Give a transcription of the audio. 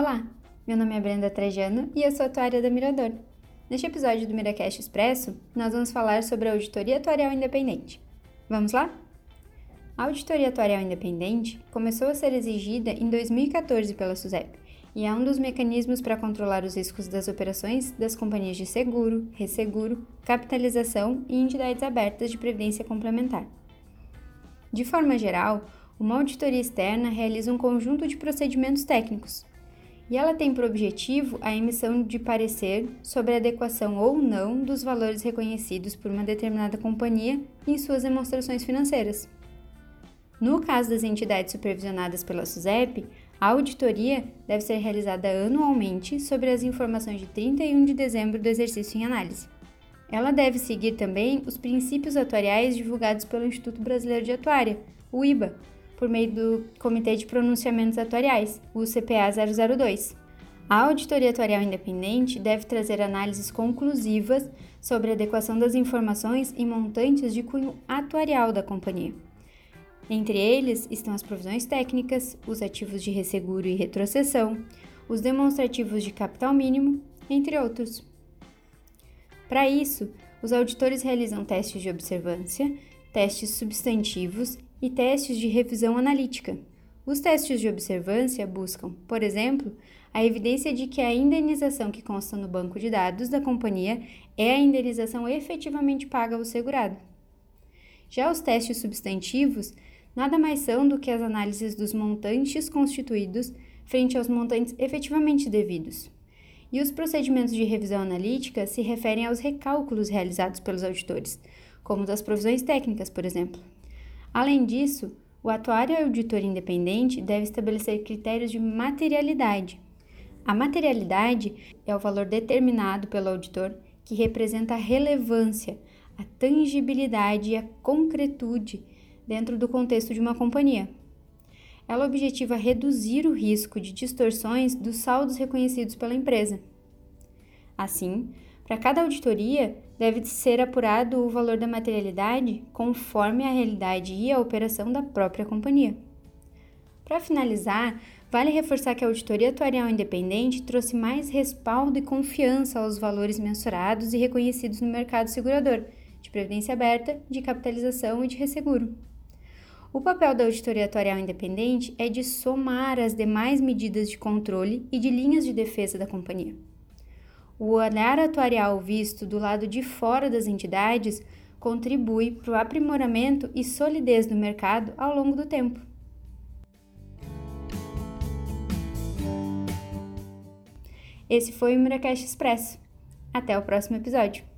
Olá, meu nome é Brenda Trajano e eu sou atuária da Mirador. Neste episódio do Miracast Expresso, nós vamos falar sobre a auditoria atuarial independente. Vamos lá? A auditoria atuarial independente começou a ser exigida em 2014 pela SUSEP e é um dos mecanismos para controlar os riscos das operações das companhias de seguro, resseguro, capitalização e entidades abertas de previdência complementar. De forma geral, uma auditoria externa realiza um conjunto de procedimentos técnicos, e ela tem por objetivo a emissão de parecer sobre a adequação ou não dos valores reconhecidos por uma determinada companhia em suas demonstrações financeiras. No caso das entidades supervisionadas pela SUSEP, a auditoria deve ser realizada anualmente sobre as informações de 31 de dezembro do exercício em análise. Ela deve seguir também os princípios atuariais divulgados pelo Instituto Brasileiro de Atuária, o IBA, por meio do Comitê de Pronunciamentos Atuariais, o CPA 002. A auditoria atuarial independente deve trazer análises conclusivas sobre a adequação das informações e montantes de cunho atuarial da companhia. Entre eles estão as provisões técnicas, os ativos de resseguro e retrocessão, os demonstrativos de capital mínimo, entre outros. Para isso, os auditores realizam testes de observância, testes substantivos e testes de revisão analítica. Os testes de observância buscam, por exemplo, a evidência de que a indenização que consta no banco de dados da companhia é a indenização efetivamente paga ao segurado. Já os testes substantivos nada mais são do que as análises dos montantes constituídos frente aos montantes efetivamente devidos. E os procedimentos de revisão analítica se referem aos recálculos realizados pelos auditores, como das provisões técnicas, por exemplo. Além disso, o atuário auditor independente deve estabelecer critérios de materialidade. A materialidade é o valor determinado pelo auditor que representa a relevância, a tangibilidade e a concretude dentro do contexto de uma companhia. Ela objetiva reduzir o risco de distorções dos saldos reconhecidos pela empresa. Assim, para cada auditoria, deve ser apurado o valor da materialidade conforme a realidade e a operação da própria companhia. Para finalizar, vale reforçar que a auditoria atuarial independente trouxe mais respaldo e confiança aos valores mensurados e reconhecidos no mercado segurador, de previdência aberta, de capitalização e de resseguro. O papel da auditoria atuarial independente é de somar as demais medidas de controle e de linhas de defesa da companhia. O olhar atuarial visto do lado de fora das entidades contribui para o aprimoramento e solidez do mercado ao longo do tempo. Esse foi o Miracast Expresso. Até o próximo episódio.